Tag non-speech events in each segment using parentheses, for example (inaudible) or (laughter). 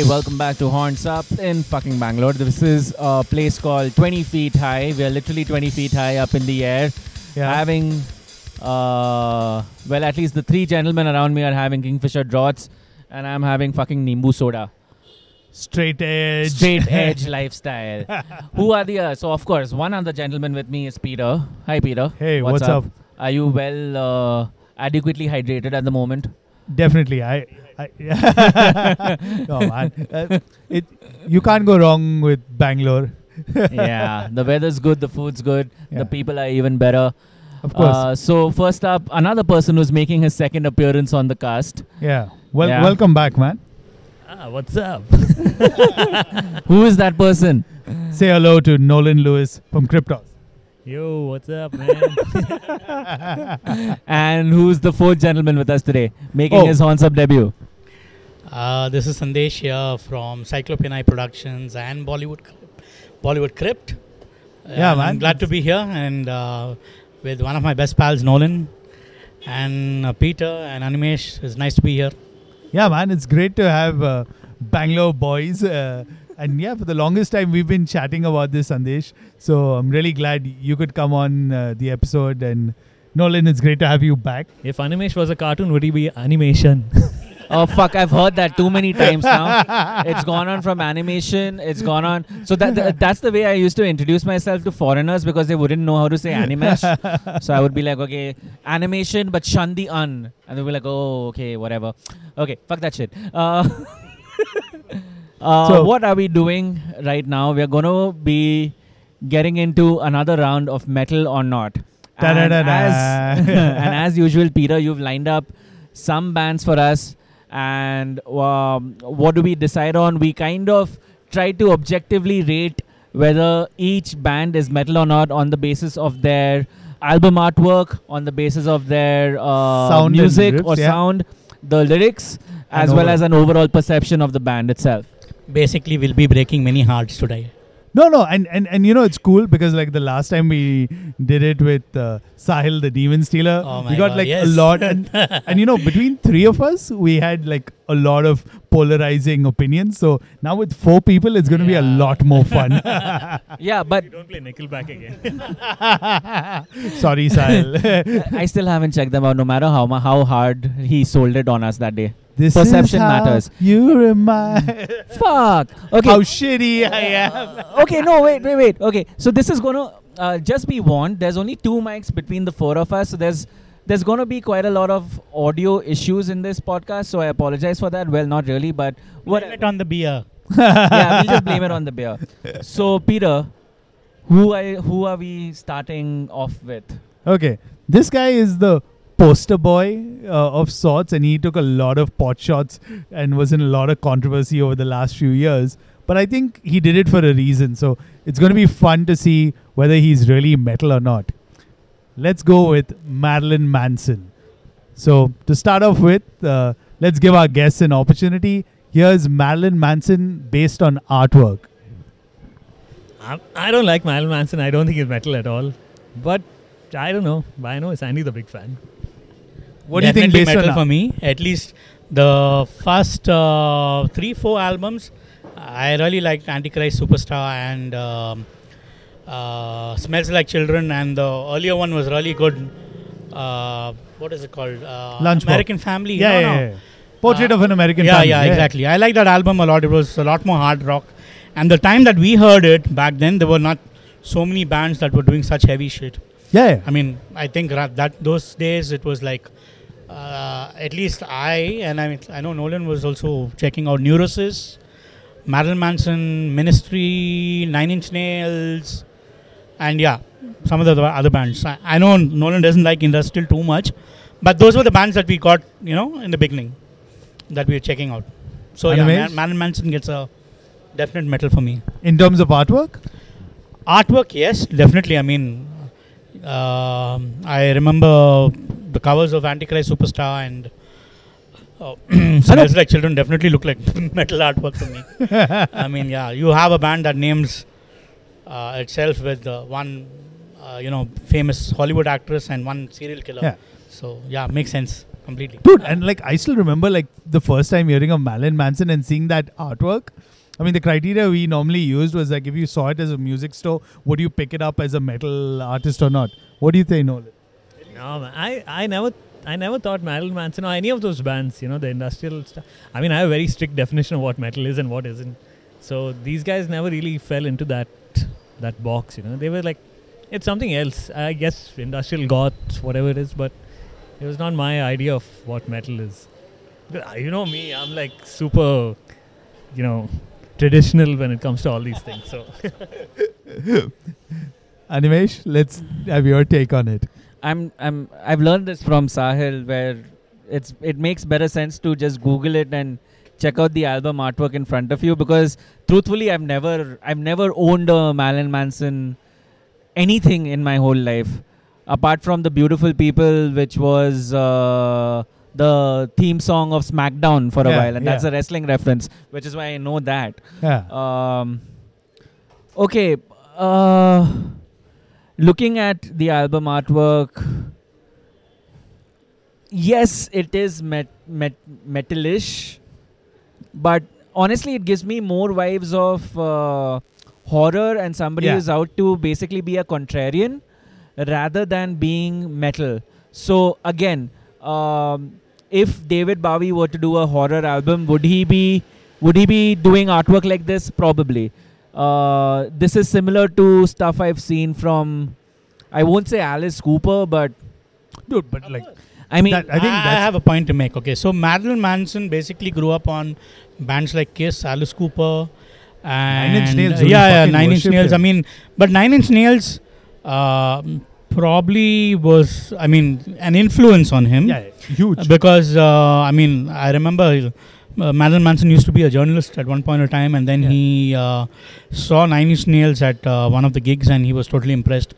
Hey, welcome back to Horns Up in fucking Bangalore. This is a place called 20 Feet High. We are literally 20 feet high up in the air. Yeah. Having, uh, well, at least the three gentlemen around me are having Kingfisher draughts, and I'm having fucking Nimbu soda. Straight edge. Straight (laughs) edge lifestyle. Who are the, uh, so of course, one other gentleman with me is Peter. Hi, Peter. Hey, what's, up? Are you well, uh, adequately hydrated at the moment? Definitely. I. I (laughs) no man. Uh, it. You can't go wrong with Bangalore. (laughs) yeah, the weather's good, the food's good, Yeah. the people are even better. Of course. Uh, so first up, another person who's making his second appearance on the cast. yeah. Well, yeah. welcome back, man. Ah, what's up? (laughs) Who is that person? Say hello to Nolan Lewis from Kryptos. Yo, what's up, man? (laughs) and who's the fourth gentleman with us today, making Oh. his horns up debut? Uh, this is Sandesh here from Cyclopean Eye Productions and Bollywood Crypt- Bollywood Crypt. Uh, Yeah, and man. I'm glad to be here and uh, with one of my best pals, Nolan, and uh, Peter and Animesh. It's nice to be here. Yeah, man. It's great to have uh, Bangalore boys. And yeah, for the longest time we've been chatting about this, Sandesh. So I'm really glad you could come on uh, the episode. And Nolan, it's great to have you back. if Animesh was a cartoon, would he be animation? (laughs) Oh fuck! I've heard that too many times now. (laughs) It's gone on from animation. It's gone on. So that, that that's the way I used to introduce myself to foreigners because they wouldn't know how to say animesh. (laughs) so I would be like, okay, animation, but shandi An, and they'll be like, oh, okay, whatever. Okay, fuck that shit. Uh, uh, So- what are we doing right now? We're gonna be getting into another round of metal or not. And as, (laughs) and as usual, Peter, you've lined up some bands for us. And um, what do we decide on? We kind of try to objectively rate whether each band is metal or not on the basis of their album artwork, on the basis of their uh, Sound music lyrics, or yeah. sound, the lyrics, And as well overall. as an overall perception of the band itself. Basically, we'll be breaking many hearts today. No, no, and, and and you know it's cool because like the last time we did it with uh, Sahil, the Demon Stealer, Oh we got God, like a lot, (laughs) and, and you know between three of us, we had like a lot of polarizing opinions. So now with four people, it's going to be a lot more fun. (laughs) (laughs) Yeah, but don't play Nickelback again. Sorry, Sahil. I still haven't checked them out. No matter how how hard he sold it on us that day. This Perception is how matters. You remind (laughs) Fuck. Okay. how shitty I am. okay, no, wait, wait, wait. Okay, so this is gonna uh, just be warned. There's only two mics between the four of us, so there's there's gonna be quite a lot of audio issues in this podcast. So I apologize for that. Well, not really, but what? Blame it on the beer. (laughs) yeah, we'll just blame it on the beer. So Peter, who I who are we starting off with? Okay, this guy is the poster boy uh, of sorts, and he took a lot of pot shots and was in a lot of controversy over the last few years. But I think he did it for a reason, so it's going to be fun to see whether he's really metal or not. Let's go with Marilyn Manson. So to start off with, uh, let's give our guests an opportunity. Here's Marilyn Manson based on artwork. I'm, don't like Marilyn Manson. I don't think he's metal at all. But I don't know. I know Sandy's a big fan. What do you think metal for me? At least the first uh, three, four albums, I really liked Antichrist Superstar and um, uh, Smells Like Children, and the earlier one was really good. Uh, what is it called? Uh. American Family. Yeah, No, yeah, no. yeah. Portrait of an American yeah, Family. yeah, yeah exactly. I like that album a lot. It was a lot more hard rock. And the time that we heard it back then, there were not so many bands that were doing such heavy shit. Yeah, yeah. I mean, I think ra- that those days it was like, uh, at least I and I mean, I know Nolan was also checking out Neurosis, Marilyn Manson, Ministry, Nine Inch Nails, and yeah, some of the other bands. I, I know Nolan doesn't like industrial too much, but those were the bands that we got, you know, in the beginning that we were checking out. So yeah, Marilyn Manson gets a definite metal for me. In terms of artwork, Artwork, yes, definitely. I mean, um I remember the covers of Antichrist Superstar and uh, (clears throat) Like Children definitely look like (laughs) metal artwork to me. I mean, yeah, you have a band that names uh, itself with uh, one, uh, you know, famous Hollywood actress and one serial killer. Yeah. So yeah, makes sense completely. Dude, and like I still remember like the first time hearing of Marilyn Manson and seeing that artwork. I mean, the criteria we normally used was like if you saw it as a music store, would you pick it up as a metal artist or not? What do you think, Nolan? No, I, I never I never thought Marilyn Manson or any of those bands, you know, the industrial stuff. I mean, I have a very strict definition of what metal is and what isn't. So these guys never really fell into that that box, you know. They were like, it's something else. I guess industrial goth, whatever it is, but it was not my idea of what metal is. Uh, You know me, I'm like super, you know, traditional when it comes to all these things. So (laughs) Animesh, let's have your take on it. I'm I'm I've learned this from Sahil where it's it makes better sense to just Google it and check out the album artwork in front of you because truthfully I've never I've never owned a Marilyn Manson anything in my whole life apart from the beautiful people which was uh, the theme song of SmackDown for a while and that's a wrestling reference which is why I know that Yeah. um, okay. Uh, looking at the album artwork, yes, it is met, met, metalish, but honestly, it gives me more vibes of uh, horror and somebody Yeah. who's out to basically be a contrarian rather than being metal. So again, um, if David Bowie were to do a horror album, would he be would he be doing artwork like this? Probably. Uh, this is similar to stuff I've seen from, I won't say Alice Cooper, but Dude, but like I mean, That- I think I have a point to make. Okay, so Marilyn Manson basically grew up on bands like Kiss, Alice Cooper, and Nine Inch Nails, uh, yeah, yeah, Nine Inch worshipped Nails. I mean, but Nine Inch Nails um probably was, I mean, an influence on him. yeah, huge. Because uh, I mean, I remember uh, Marilyn Manson used to be a journalist at one point of time, and then Yeah. he uh, saw Nine Inch Nails at uh, one of the gigs, and he was totally impressed.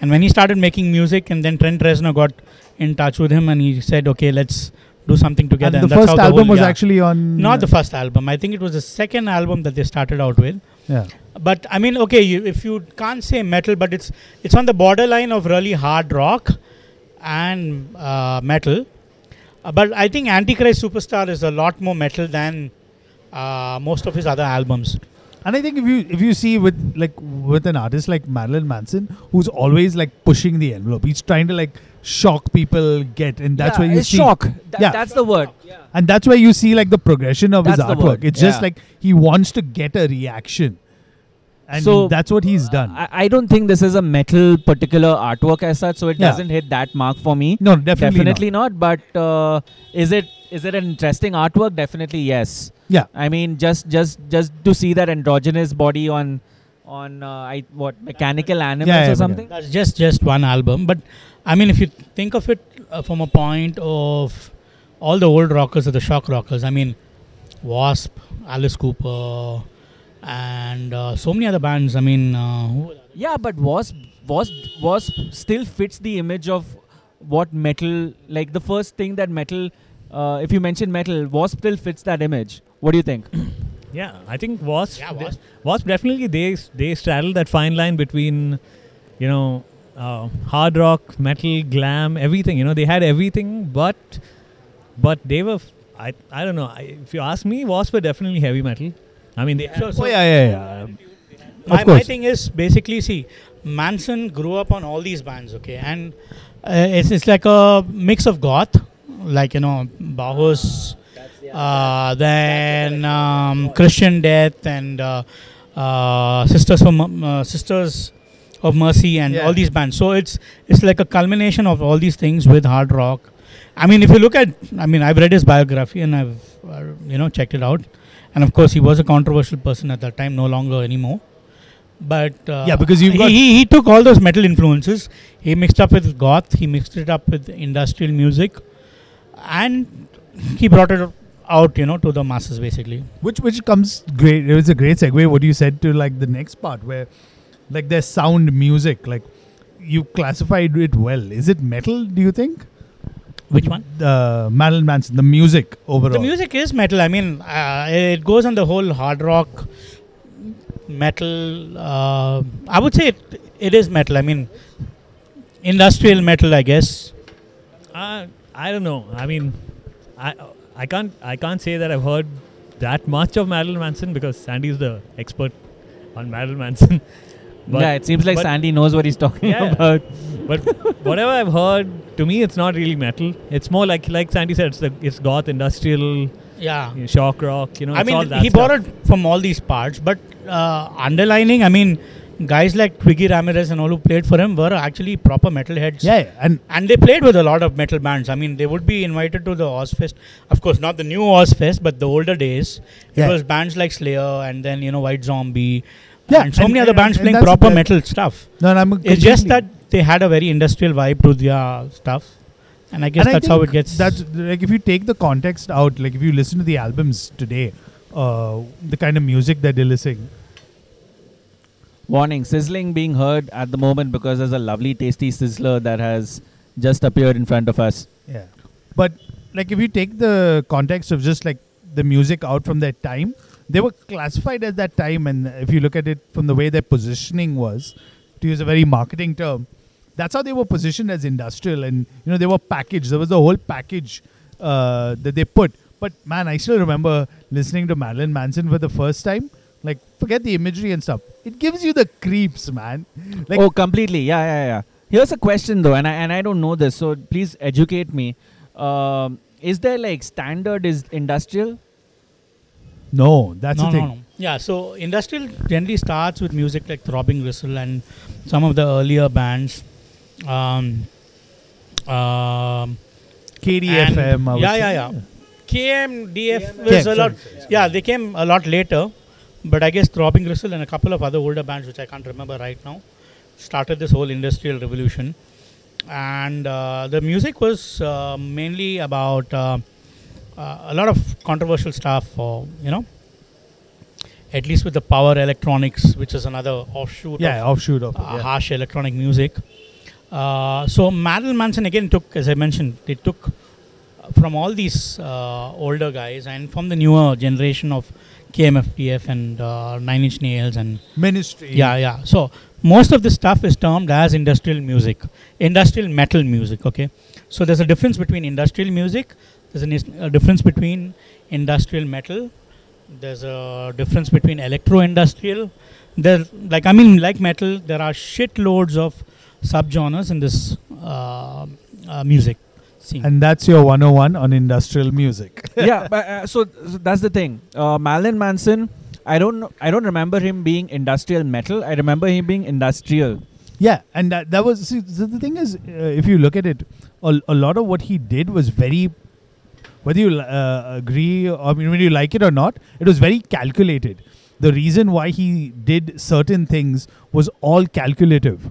And when he started making music, and then Trent Reznor got in touch with him, and he said, "Okay, let's do something together." and the that's first album whole- was yeah. actually on not the first album. I think it was the second album that they started out with. yeah. But I mean, okay, you, if you can't say metal, but it's it's on the borderline of really hard rock and uh, metal. Uh, but I think Antichrist Superstar is a lot more metal than uh, most of his other albums. And I think if you if you see with like with an artist like Marilyn Manson, who's always like pushing the envelope, he's trying to like shock people, get, and that's yeah, where you it's see, shock. Tha- Yeah. That's the word. Yeah. and that's where you see like the progression of his That's the artwork. word, It's just like he wants to get a reaction, and So, that's what he's done. I, I don't think this is a metal particular artwork as such, so it Yeah. doesn't hit that mark for me. no, definitely, Definitely not. But uh, is it is it an interesting artwork? Definitely yes. Yeah. I mean, just just just to see that androgynous body on on uh, I what mechanical animals Yeah, yeah, or yeah. something. That's just just one album. But I mean, if you think of it uh, from a point of all the old rockers or the shock rockers, I mean, Wasp, Alice Cooper, and uh, so many other bands. I mean, uh, who Yeah, but Wasp Wasp Wasp still fits the image of what metal like the first thing that metal. Uh, if you mention metal, Wasp still fits that image. What do you think? (coughs) Yeah, I think Wasp. Yeah, they- Wasp. Wasp definitely they they straddle that fine line between, you know, uh, hard rock, metal, glam, everything. You know, they had everything, but but they were. I, I don't know. I, if you ask me, Wasp were definitely heavy metal. I mean, they had, So- Oh yeah, yeah, yeah. my, Of course. my thing is basically see manson grew up on all these bands okay and uh, it's, it's like a mix of goth like you know bauhaus uh, then um, christian death and uh, uh, sisters from uh, sisters of mercy and Yeah. all these bands so it's it's like a culmination of all these things with hard rock i mean if you look at i mean i've read his biography and i've uh, you know checked it out and of course he was a controversial person at that time no longer anymore but uh, Yeah, because he, he, he took all those metal influences he mixed up with goth he mixed it up with industrial music and he brought it out you know to the masses basically Which which comes great. It was a great segue. What you said to like the next part where, like, there's sound music. Like, you classified it well. Is it metal? Do you think? Which one The Marilyn Manson, the music overall. the music is metal i mean uh, it goes on the whole hard rock metal uh, i would say it, it is metal i mean industrial metal i guess Uh, I don't know. I mean, I I can't I can't say that I've heard that much of Marilyn Manson because Sandy's the expert on Marilyn Manson. (laughs) but, yeah, it seems like but- Sandy knows what he's talking Yeah. (laughs) about. But whatever I've heard, to me, it's not really metal. It's more like like Sandy said, it's the, it's goth, industrial, Yeah. you know, shock rock. You know, I it's all mean, that he stuff. borrowed from all these parts, but uh, underlining, I mean, guys like Twiggy Ramirez and all who played for him were actually proper metalheads. Yeah, yeah, and And they played with a lot of metal bands. I mean, they would be invited to the Ozzfest. Of course, not the new Ozzfest, but the older days. It was bands like Slayer and then, you know, White Zombie. Yeah, And so and- many other bands and playing that's proper metal stuff. no, no, I'm It's just that they had a very industrial vibe to their stuff. And I guess And I that's how it gets. That's like if you take the context out, like if you listen to the albums today, uh, the kind of music that they're listening. Warning: sizzling being heard at the moment because there's a lovely, tasty sizzler that has just appeared in front of us. Yeah. But like if you take the context of just like the music out from that time, they were classified at that time and if you look at it from the way their positioning was, to use a very marketing term, that's how they were positioned as industrial and you know they were packaged. There was the whole package uh, that they put. But man, I still remember listening to Marilyn Manson for the first time. Like forget the imagery and stuff. It gives you the creeps, man. Like oh, completely. Yeah, yeah, yeah. Here's a question though, and I and I don't know this, so please educate me. Um, is there like standard is industrial? no, that's no, the thing. No, no. Yeah, so industrial generally starts with music like Throbbing Gristle and some of the earlier bands. Um, um, KDFM. And- I would yeah, say. yeah, yeah. KMDF Yeah, was a lot. sorry. Yeah, they came a lot later, but I guess Throbbing Gristle and a couple of other older bands, which I can't remember right now, started this whole industrial revolution. And uh, the music was uh, mainly about uh, uh, a lot of controversial stuff, or you know, at least with the power electronics, which is another offshoot Yeah, of offshoot of it. uh, yeah. harsh electronic music. Uh, so Marilyn Manson again took, as I mentioned, they took uh, from all these uh, older guys and from the newer generation of KMFDF and uh, Nine Inch Nails and Ministry. yeah, yeah. So most of this stuff is termed as industrial music, industrial metal music. Okay, so there's a difference between industrial music. There's an is- a difference between industrial metal. There's a difference between electro-industrial. There, like I mean, like metal, there are shitloads of subgenres in this uh, uh, music scene. And that's your 101 on industrial music. (laughs) yeah, but, uh, so, so that's the thing. Uh, Marilyn Manson, I don't know, I don't remember him being industrial metal. I remember him being industrial. yeah, and that, that was see, the thing is, uh, if you look at it, a, a lot of what he did was very, whether you uh, agree, or, I mean, whether you like it or not, it was very calculated. The reason why he did certain things was all calculative.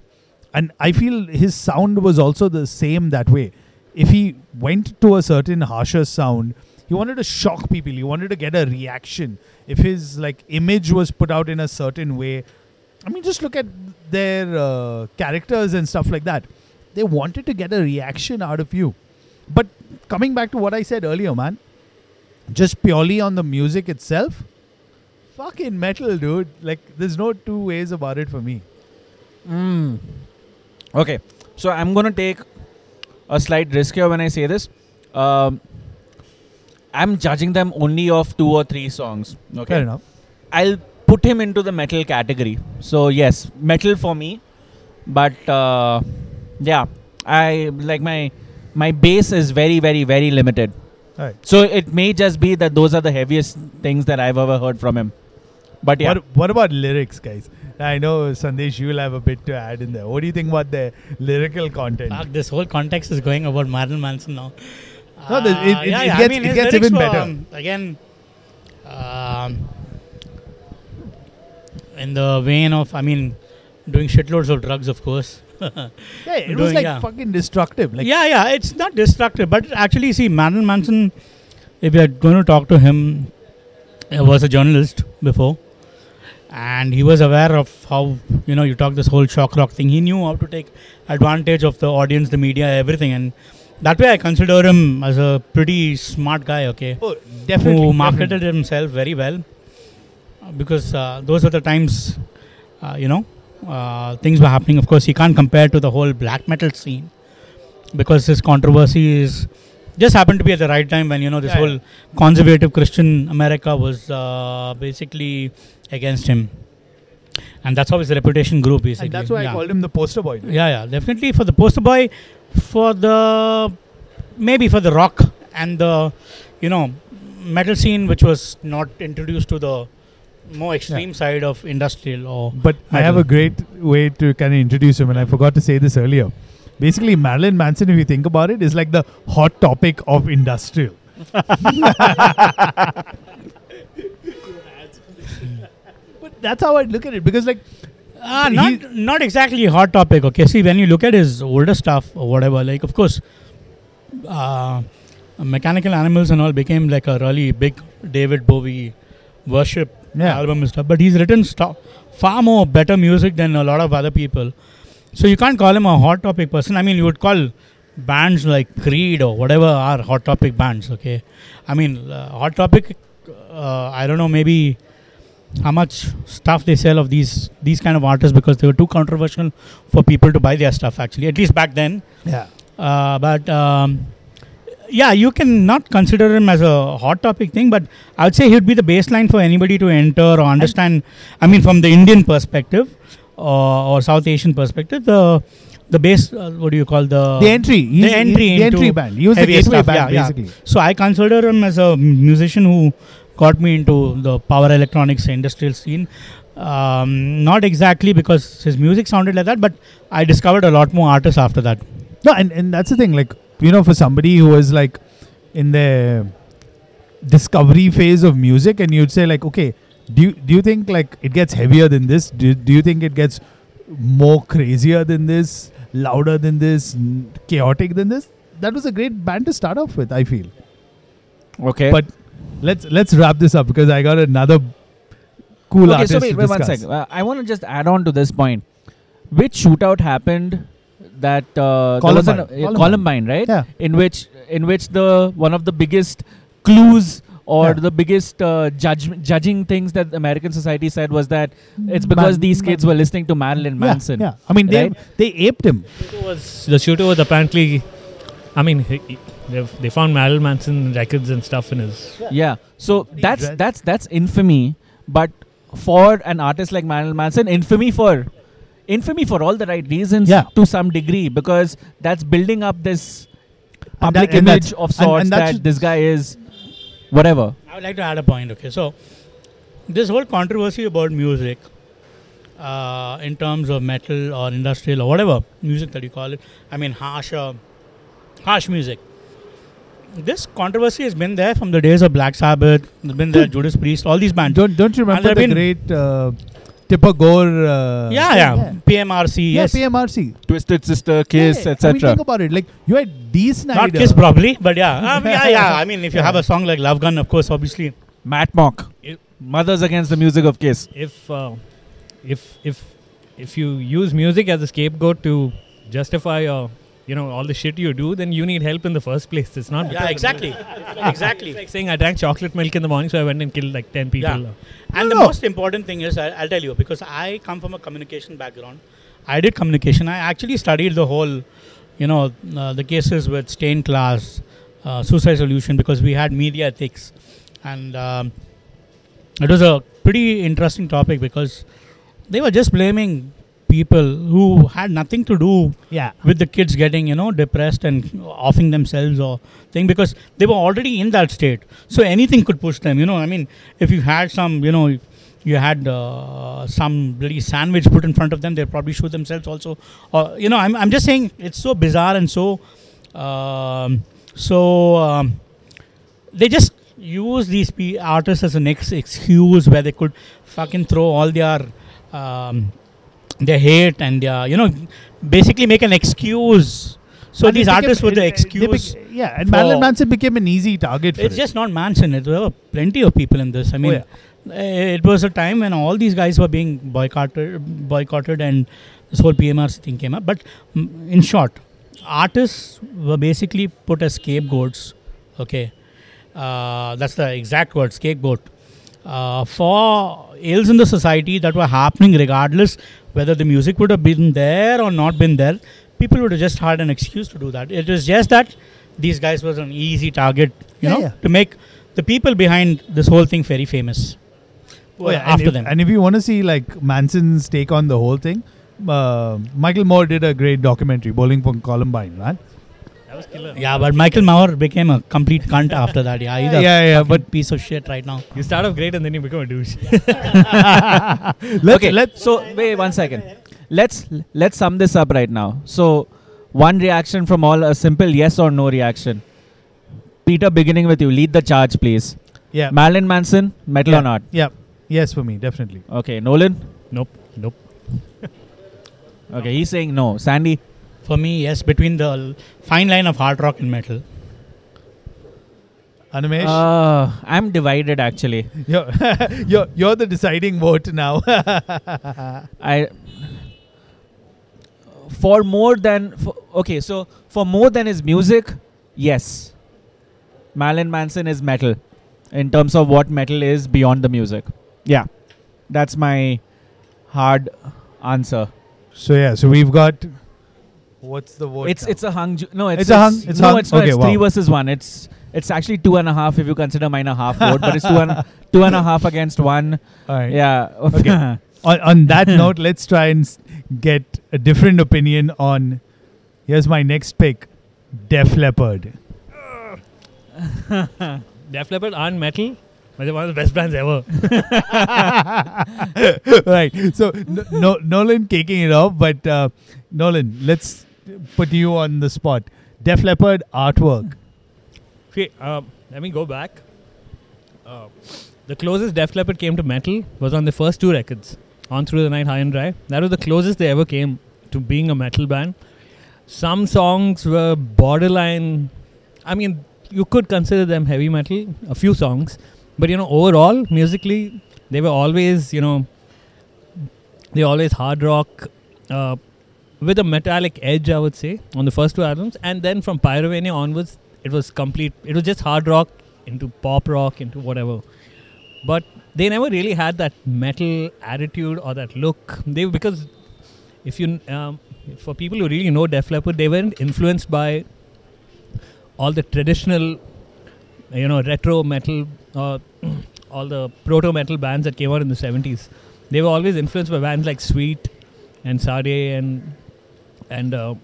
And I feel his sound was also the same that way. If he went to a certain harsher sound, he wanted to shock people. He wanted to get a reaction. If his like image was put out in a certain way, I mean, just look at their uh, characters and stuff like that. They wanted to get a reaction out of you. But coming back to what I said earlier, man, just purely on the music itself, fucking metal, dude. Like, there's no two ways about it for me. Mm. Okay, so I'm gonna take a slight risk here when I say this. Um, I'm judging them only of two or three songs. Okay, Fair enough. I'll put him into the metal category. So yes, metal for me. But uh, yeah, I like my my base is very very very limited. Alright. So it may just be that those are the heaviest things that I've ever heard from him. But yeah, What, what about lyrics, guys? I know, Sandesh, you'll have a bit to add in there. What do you think about the lyrical content? Fuck, this whole context is going about Marilyn Manson now. No, the- it- Uh, it- yeah, it yeah, I gets- mean, it gets even were, better. um, again, um, in the vein of, I mean, doing shitloads of drugs, of course. (laughs) yeah, it was like yeah. fucking destructive. Like, yeah, yeah, it's not destructive, but actually, see, Marilyn Manson, if you're going to talk to him, he was a journalist before, and he was aware of how you know you talk this whole shock rock thing. He knew how to take advantage of the audience, the media, everything, and that way, I consider him as a pretty smart guy. Okay, oh, definitely. who marketed definitely. himself very well, because uh, those were the times, uh, you know, uh, things were happening. Of course, he can't compare to the whole black metal scene. because his controversy is just happened to be at the right time when you know this Yeah, whole conservative Christian America was uh, basically against him, and that's how his reputation grew. Basically, And that's why yeah. I called him the poster boy. Yeah, yeah, definitely for the poster boy, for the maybe for the rock and the you know metal scene, which was not introduced to the more extreme side of industrial or But I have a great way to kind of introduce him, and I forgot to say this earlier. Basically, Marilyn Manson, if you think about it, is like the hot topic of industrial. but that's how I look at it because, like, Ah, not not exactly a hot topic. Okay, see when you look at his older stuff or whatever, like of course, uh, Mechanical Animals and all became like a really big David Bowie worship Yeah. album and stuff. But he's written stuff far more better music than a lot of other people. So you can't call him a hot topic person. I mean, you would call bands like Creed or whatever are hot topic bands. Okay, I mean, uh, hot topic. Uh, I don't know, maybe how much stuff they sell of these these kind of artists because they were too controversial for people to buy their stuff. Actually, at least back then. yeah, Uh, but um, yeah, you can not consider him as a hot topic thing, but I would say he would be the baseline for anybody to enter or understand. I mean, from the Indian perspective or, or South Asian perspective, the the base. Uh, what do you call the the entry, he's, the entry the entry band. He was the gateway band, yeah, yeah. basically. So I consider him as a musician who got me into the power electronics industrial scene. Um, not exactly because his music sounded like that, but I discovered a lot more artists after that. No, and, and that's the thing. Like, you know, for somebody who was like in the discovery phase of music, and you'd say, like, okay, do you, do you think like it gets heavier than this? Do, do you think it gets more crazier than this, louder than this, chaotic than this? That was a great band to start off with, I feel. Okay. But let's let's wrap this up because I got another cool okay, artist so wait, to wait one discuss. second. Uh, I want to just add on to this point. Which shootout happened that uh, there was an, Columbine. uh, Columbine. Columbine, right? Yeah. In which in which the one of the biggest clues or Yeah. the biggest uh, judge, judging things that American society said was that it's because Man- these kids were listening to Marilyn Manson. Yeah, I mean they right? they aped him. shooter was the shooter was apparently, I mean, he, he- they've, they found Marilyn Manson records and stuff in his. Yeah. So that's that's that's infamy, but for an artist like Marilyn Manson, infamy for infamy for all the right reasons Yeah. to some degree because that's building up this public that- image of sorts and that's- that this guy is whatever. I would like to add a point. Okay, so this whole controversy about music, uh, in terms of metal or industrial or whatever music that you call it, I mean harsh, uh, harsh music. This controversy has been there from the days of Black Sabbath. Been there, Judas Priest, all these bands. Don't don't you remember the been- great uh, Tipper Gore? Uh, yeah, yeah, PMRC, yeah, yes, PMRC. Twisted Sister, Kiss, Yeah, I mean, think about it. Like you had Dee Snider. not Kiss probably, but yeah, um, yeah, yeah. I mean, if you have a song like Love Gun, of course, obviously, Matt Mock. If- Mothers against the music of Kiss. If uh, if if if you use music as a scapegoat to justify uh, you know all the shit you do, then you need help in the first place. It's not yeah, exactly, (laughs) exactly. like saying I drank chocolate milk in the morning, so I went and killed like ten people. Yeah. And the No. most important thing is, I, I'll tell you, because I come from a communication background. I did communication. I actually studied the whole, you know, uh, the cases with Stained Class, uh, suicide solution, because we had media ethics. And um, it was a pretty interesting topic because they were just blaming people who had nothing to do Yeah. with the kids getting you know depressed and offing themselves or thing because they were already in that state so anything could push them you know i mean if you had some you know you had uh, some bloody sandwich put in front of them they'd probably shoot themselves also or you know i'm, I'm just saying it's so bizarre and so um, so um, they just use these artists as an ex- excuse where they could fucking throw all their um, their hate and their you know basically make an excuse so And these artists were the excuse bec- yeah, and Marilyn Manson became an easy target for it's it. just not Manson. It, there were plenty of people in this. I mean, Oh, eh, it was a time when all these guys were being boycotted, boycotted, and this whole PMRC thing came up. But mm, in short, artists were basically put as scapegoats. Okay, uh, that's the exact word, scapegoat. Uh, for ills in the society that were happening, regardless whether the music would have been there or not been there, people would have just had an excuse to do that. It was just that these guys was an easy target, you Yeah, know, yeah. to make the people behind this whole thing very famous. Oh, yeah, and after if, them. And if you want to see like Manson's take on the whole thing, uh, Michael Moore did a great documentary, Bowling for Columbine, man. That was killer. yeah, but Michael Moore became a complete cunt after that. Yeah, he's a Yeah, yeah, but- piece of shit right now. You start off great and then you become a douche. (laughs) (laughs) let's, okay, let's so wait one second. Let's let's sum this up right now. So one reaction from all, a simple yes or no reaction. Peter, beginning with you, lead the charge, please. yeah, Marilyn Manson, metal Yeah. or not? yeah, yes for me, definitely. Okay, Nolan. nope. Nope. Okay, he's saying no. Sandy. For me, yes, between the fine line of hard rock and metal. Animesh, Uh, I'm divided actually. (laughs) you're, (laughs) you're you're the deciding vote now. (laughs) I for more than for, okay, so for more than his music, yes. Marilyn Manson is metal in terms of what metal is beyond the music. Yeah. That's my hard answer. so yeah, so we've got what's the vote? it's now? it's a hung ju- no it's It's a hung- it's no hung? it's not Okay, it's three versus one it's it's actually two and a half if you consider mine a half vote but it's two and two and a half against one All right. yeah Okay. (laughs) on, on that note, let's try and get a different opinion on. Here's my next pick, Def Leppard. (laughs) Def Leppard aren't metal, but they're one of the best bands ever. (laughs) right. So no, no, Nolan kicking it off, but uh, Nolan, let's put you on the spot. Def Leppard artwork. Okay, um, let me go back. Uh, the closest Def Leppard came to metal was on the first two records, On Through the Night, High and Dry. That was the closest they ever came to being a metal band. Some songs were borderline. I mean, you could consider them heavy metal, a few songs. But, you know, overall, musically, they were always, you know, they always hard rock uh, with a metallic edge, I would say, on the first two albums. And then from Pyromania onwards, it was complete. It was just hard rock into pop rock into whatever. But they never really had that metal attitude or that look. They because if you um, for people who really know Def Leppard, they weren't influenced by all the traditional, you know, retro metal or (clears throat) all the proto metal bands that came out in the seventies. They were always influenced by bands like Sweet and Slade and and uh,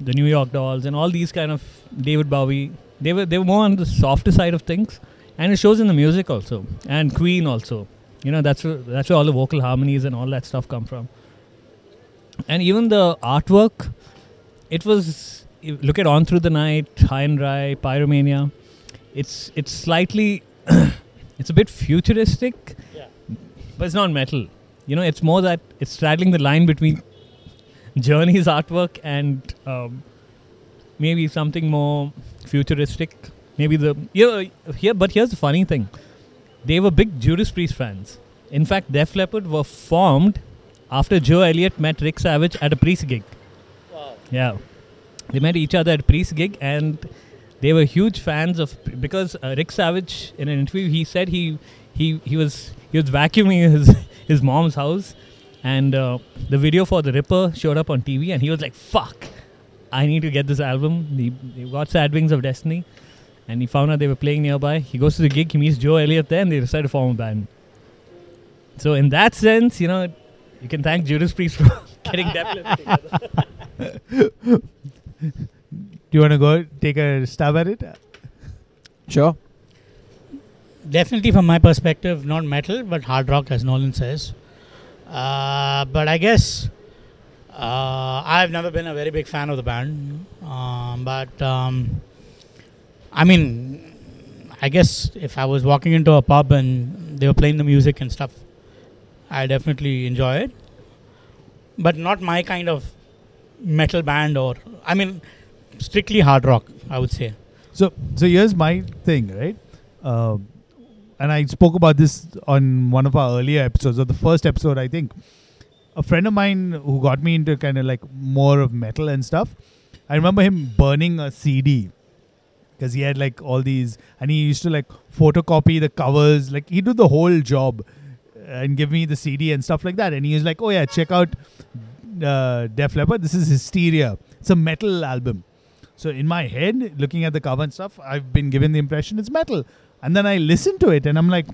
the New York Dolls and all these kind of David Bowie. They were they were more on the softer side of things, and it shows in the music also. And Queen also. You know that's where, that's where all the vocal harmonies and all that stuff come from. And even the artwork, it was look at On Through the Night, High and Dry, Pyromania. It's it's slightly (coughs) it's a bit futuristic, but it's not metal. You know, it's more that it's straddling the line between Journey's artwork and um, maybe something more futuristic. Maybe the know, here, but here's the funny thing: they were big Judas Priest fans. In fact, Def Leppard were formed after Joe Elliott met Rick Savage at a Priest gig. Yeah, they met each other at a Priest gig, and they were huge fans of because uh, Rick Savage in an interview he said he he he was he was vacuuming (laughs) his his mom's house and uh, the video for the Ripper showed up on TV, and he was like, "Fuck, I need to get this album." He, he got Sad Wings of Destiny, and he found out they were playing nearby. He goes to the gig, he meets Joe Elliott there, and they decide to form a band. So in that sense, you know, you can thank Judas Priest for (laughs) getting Def Leppard together. Do you want to go take a stab at it? Sure. Definitely, from my perspective, not metal, but hard rock, as Nolan says. Uh, but I guess uh, I've never been a very big fan of the band. Um, but um, I mean, I guess if I was walking into a pub and they were playing the music and stuff, I definitely enjoy it. But not my kind of metal band, or I mean, strictly hard rock. I would say. So, so here's my thing, right? Uh, and I spoke about this on one of our earlier episodes, or the first episode, I think. A friend of mine who got me into kind of like more of metal and stuff. I remember him burning a CD because he had like all these, and he used to like photocopy the covers. Like he did the whole job and give me the CD and stuff like that. And he was like, "Oh yeah, check out uh, Def Leppard. This is Hysteria. It's a metal album. So in my head, looking at the cover and stuff, I've been given the impression it's metal. And then I listen to it and I'm like,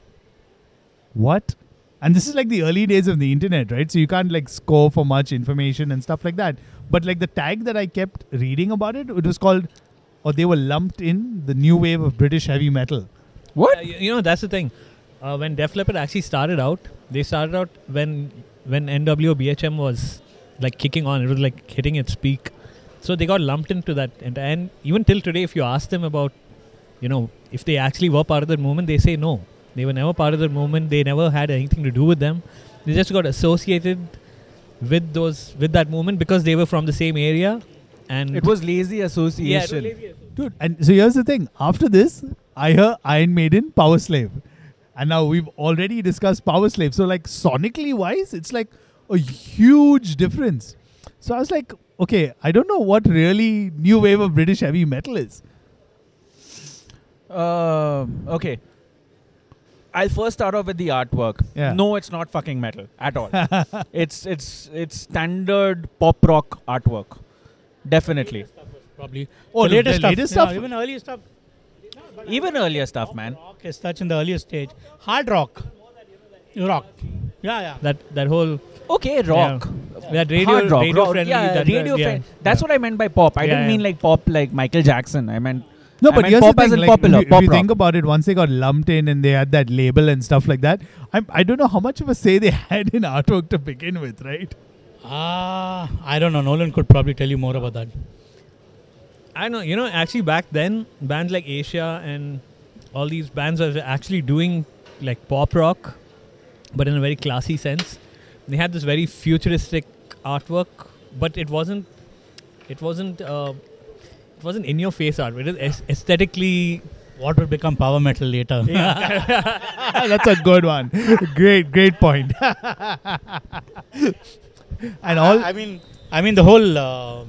what? And this is like the early days of the internet, right? So you can't like score for much information and stuff like that. But like the tag that I kept reading about it, it was called, or they were lumped in the new wave of British heavy metal. What? Uh, you, you know, that's the thing. Uh, when Def Leppard actually started out, they started out when when NWO BHM was like kicking on. It was like hitting its peak. So they got lumped into that. And, and even till today, if you ask them about, you know, if they actually were part of that movement, they say no. They were never part of that movement. They never had anything to do with them. They just got associated with those with that movement because they were from the same area. And It was lazy association. yeah, it was association. lazy. Dude, and so here's the thing. After this, I hear Iron Maiden, Power Slave. And now we've already discussed Power Slave. So, like, sonically wise, it's like a huge difference. So I was like, okay, I don't know what really new wave of British heavy metal is. Um, okay. I'll first start off with the artwork. Yeah. No, it's not fucking metal at all. (laughs) it's it's it's standard pop rock artwork. Definitely. Probably. Oh, the the latest, stuff, latest yeah, even earlier stuff. Even earlier stuff, man. Rock is such in the earlier stage. Hard rock. Rock. Yeah, yeah. That that whole Okay, rock. that radio Hard rock, radio rock. friendly. Yeah, that, radio yeah, friendly. That's what I meant by pop. I Yeah, didn't yeah. mean like pop like Michael Jackson. I meant No, I but meant here's pop the as thing, in like, popular, if, you, pop if you think about it, once they got lumped in and they had that label and stuff like that, I'm, I don't know how much of a say they (laughs) had in artwork to begin with, right? Ah, I don't know. Nolan could probably tell you more about that. I know, you know, actually back then, bands like Asia and all these bands were actually doing like pop rock, but in a very classy sense. They had this very futuristic artwork, but it wasn't, it wasn't, uh, it wasn't in your face art. It is aesthetically. What would become power metal later? (laughs) That's a good one. great, great point. (laughs) and all I, I mean, I mean the whole uh,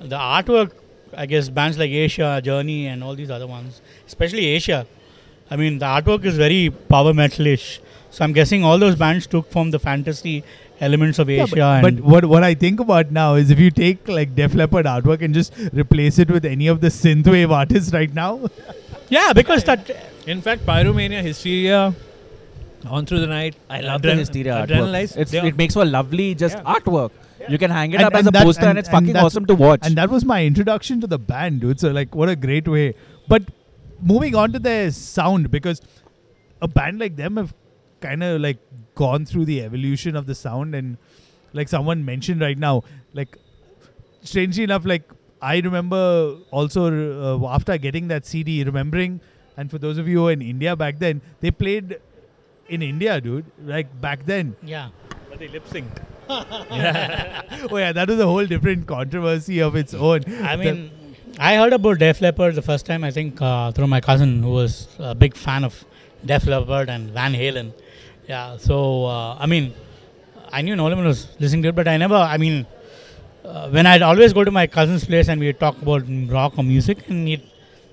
the artwork. I guess bands like Asia, Journey, and all these other ones, especially Asia. I mean, the artwork is very power metalish. So I'm guessing all those bands took from the fantasy elements of Yeah, Asia. but, and but what what I think about now is if you take like Def Leppard artwork and just replace it with any of the synthwave artists right now, (laughs) yeah, because that In fact, Pyromania, Hysteria, On Through the Night. I love the Adren- hysteria artwork. It's, they it makes for lovely just Yeah. artwork. You can hang it And- up as a that- poster and, and- it's fucking that's- awesome to watch. and that was my introduction to the band, dude. So like, what a great way. But moving on to their sound, because a band like them have kind of like gone through the evolution of the sound, and like someone mentioned right now, like strangely enough, like I remember also uh, after getting that CD, remembering, and for those of you who were in India back then, they played in India, dude. Like back then. yeah. But they lip synced. (laughs) Oh yeah, that was a whole different controversy of its own. I The- mean, I heard about Def Leppard the first time, I think, uh, through my cousin who was a big fan of Def Leppard and Van Halen. Yeah, so, uh, I mean, I knew Nolan was listening to it, but I never, I mean, uh, when I'd always go to my cousin's place and we'd talk about rock or music, and he'd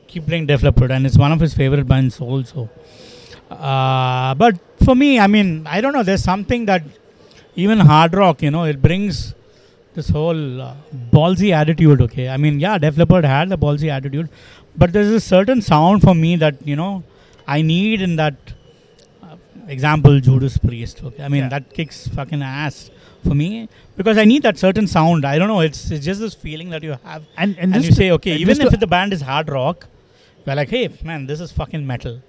keep playing Def Leppard, and it's one of his favorite bands also. Uh, but for me, I mean, I don't know, there's something that even hard rock, you know, it brings this whole uh, ballsy attitude, okay? I mean, yeah, Def Leppard had the ballsy attitude, but there's a certain sound for me that, you know, I need in that example, Judas Priest, okay? I mean, Yeah. that kicks fucking ass for me because I need that certain sound. I don't know, it's, it's just this feeling that you have. and and, And, you say, okay, even if the band is hard rock, you're like, hey, man, this is fucking metal.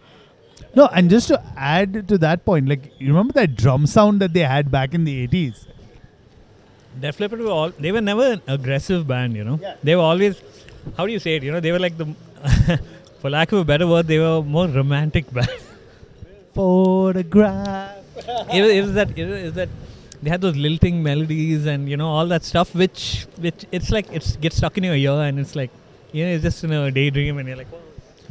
No, and just to add to that point, like you remember that drum sound that they had back in the eighties? Def Leppard were all they were never an aggressive band, you know. Yeah. They were always how do you say it? You know, they were like the (laughs) for lack of a better word, they were more romantic (laughs) band. Photograph. it, was, it was that it was that they had those lilting melodies and you know all that stuff which which it's like it's gets stuck in your ear and it's like you know it's just in a daydream and you're like oh.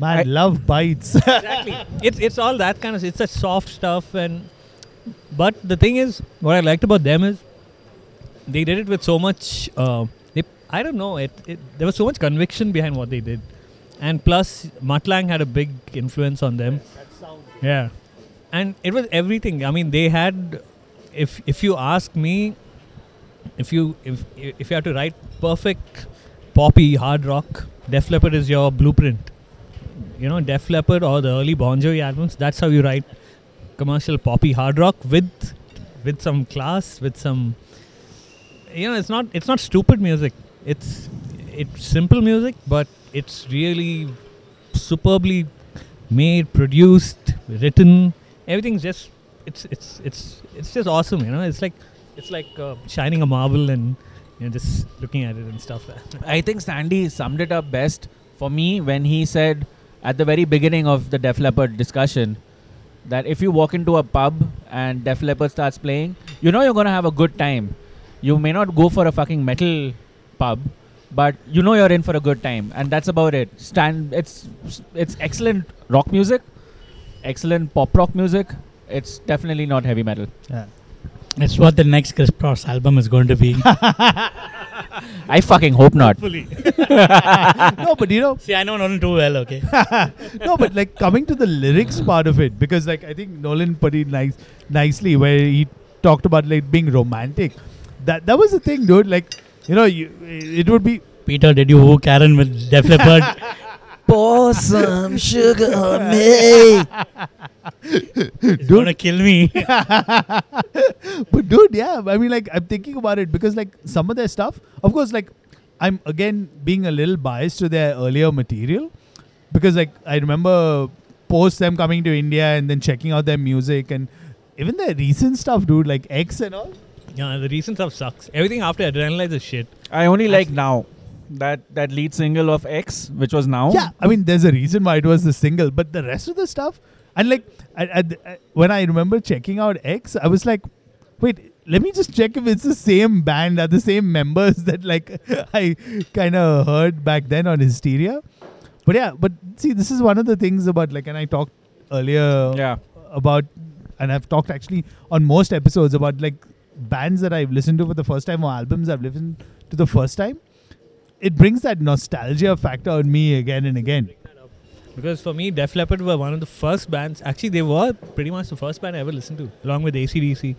Man, I- love bites. (laughs) exactly it's it's all that kind of it's that soft stuff and but the thing is what I liked about them is they did it with so much uh, they, I don't know it, it there was so much conviction behind what they did and plus Mutt Lange had a big influence on them That sound. yeah and it was everything I mean they had if if you ask me if you if if you have to write perfect poppy hard rock, Def Leppard is your blueprint. You know, Def Leppard or the early Bon Jovi albums. That's how you write commercial poppy hard rock with with some class, with some. You know, it's not it's not stupid music. It's it's simple music, but it's really superbly made, produced, written. Everything's just it's it's it's it's just awesome. You know, it's like it's like uh, shining a marble and you know just looking at it and stuff. (laughs) I think Sandy summed it up best for me when he said at the very beginning of the Def Leppard discussion that if you walk into a pub and Def Leppard starts playing, you know you're gonna have a good time. You may not go for a fucking metal pub, but you know you're in for a good time, and that's about it. Stand, it's it's excellent rock music, excellent pop rock music. It's definitely not heavy metal. Yeah. It's what the next Kryptos album is going to be. (laughs) I fucking hope not. Hopefully. (laughs) no, but you know, See, I know Nolan too well, okay? (laughs) no, but like coming to the lyrics part of it, because like I think Nolan put it nice, nicely where he talked about like being romantic. That that was the thing, dude. Like you know, you it would be Peter, did you woo Karen with Def Leppard? Pour some sugar on me. It's gonna kill me. (laughs) but dude, yeah, I mean, like, I'm thinking about it because, like, some of their stuff, of course, like, I'm again being a little biased to their earlier material because, like, I remember post them coming to India and then checking out their music and even their recent stuff, dude, like X and all. yeah, the recent stuff sucks. Everything after Adrenalize is shit. I only like now. That that lead single of X, which was now. Yeah, I mean, there's a reason why it was the single, but the rest of the stuff, and like, I, I, I- when I remember checking out X, I was like, wait, let me just check if it's the same band, are the same members (laughs) that like I kind of heard back then on Hysteria. But yeah, but see, this is one of the things about like, and I talked earlier Yeah. about, and I've talked actually on most episodes about like bands that I've listened to for the first time or albums I've listened to the first time. It brings that nostalgia factor on me again and again. Because for me, Def Leppard were one of the first bands. Actually, they were pretty much the first band I ever listened to, along with ACDC.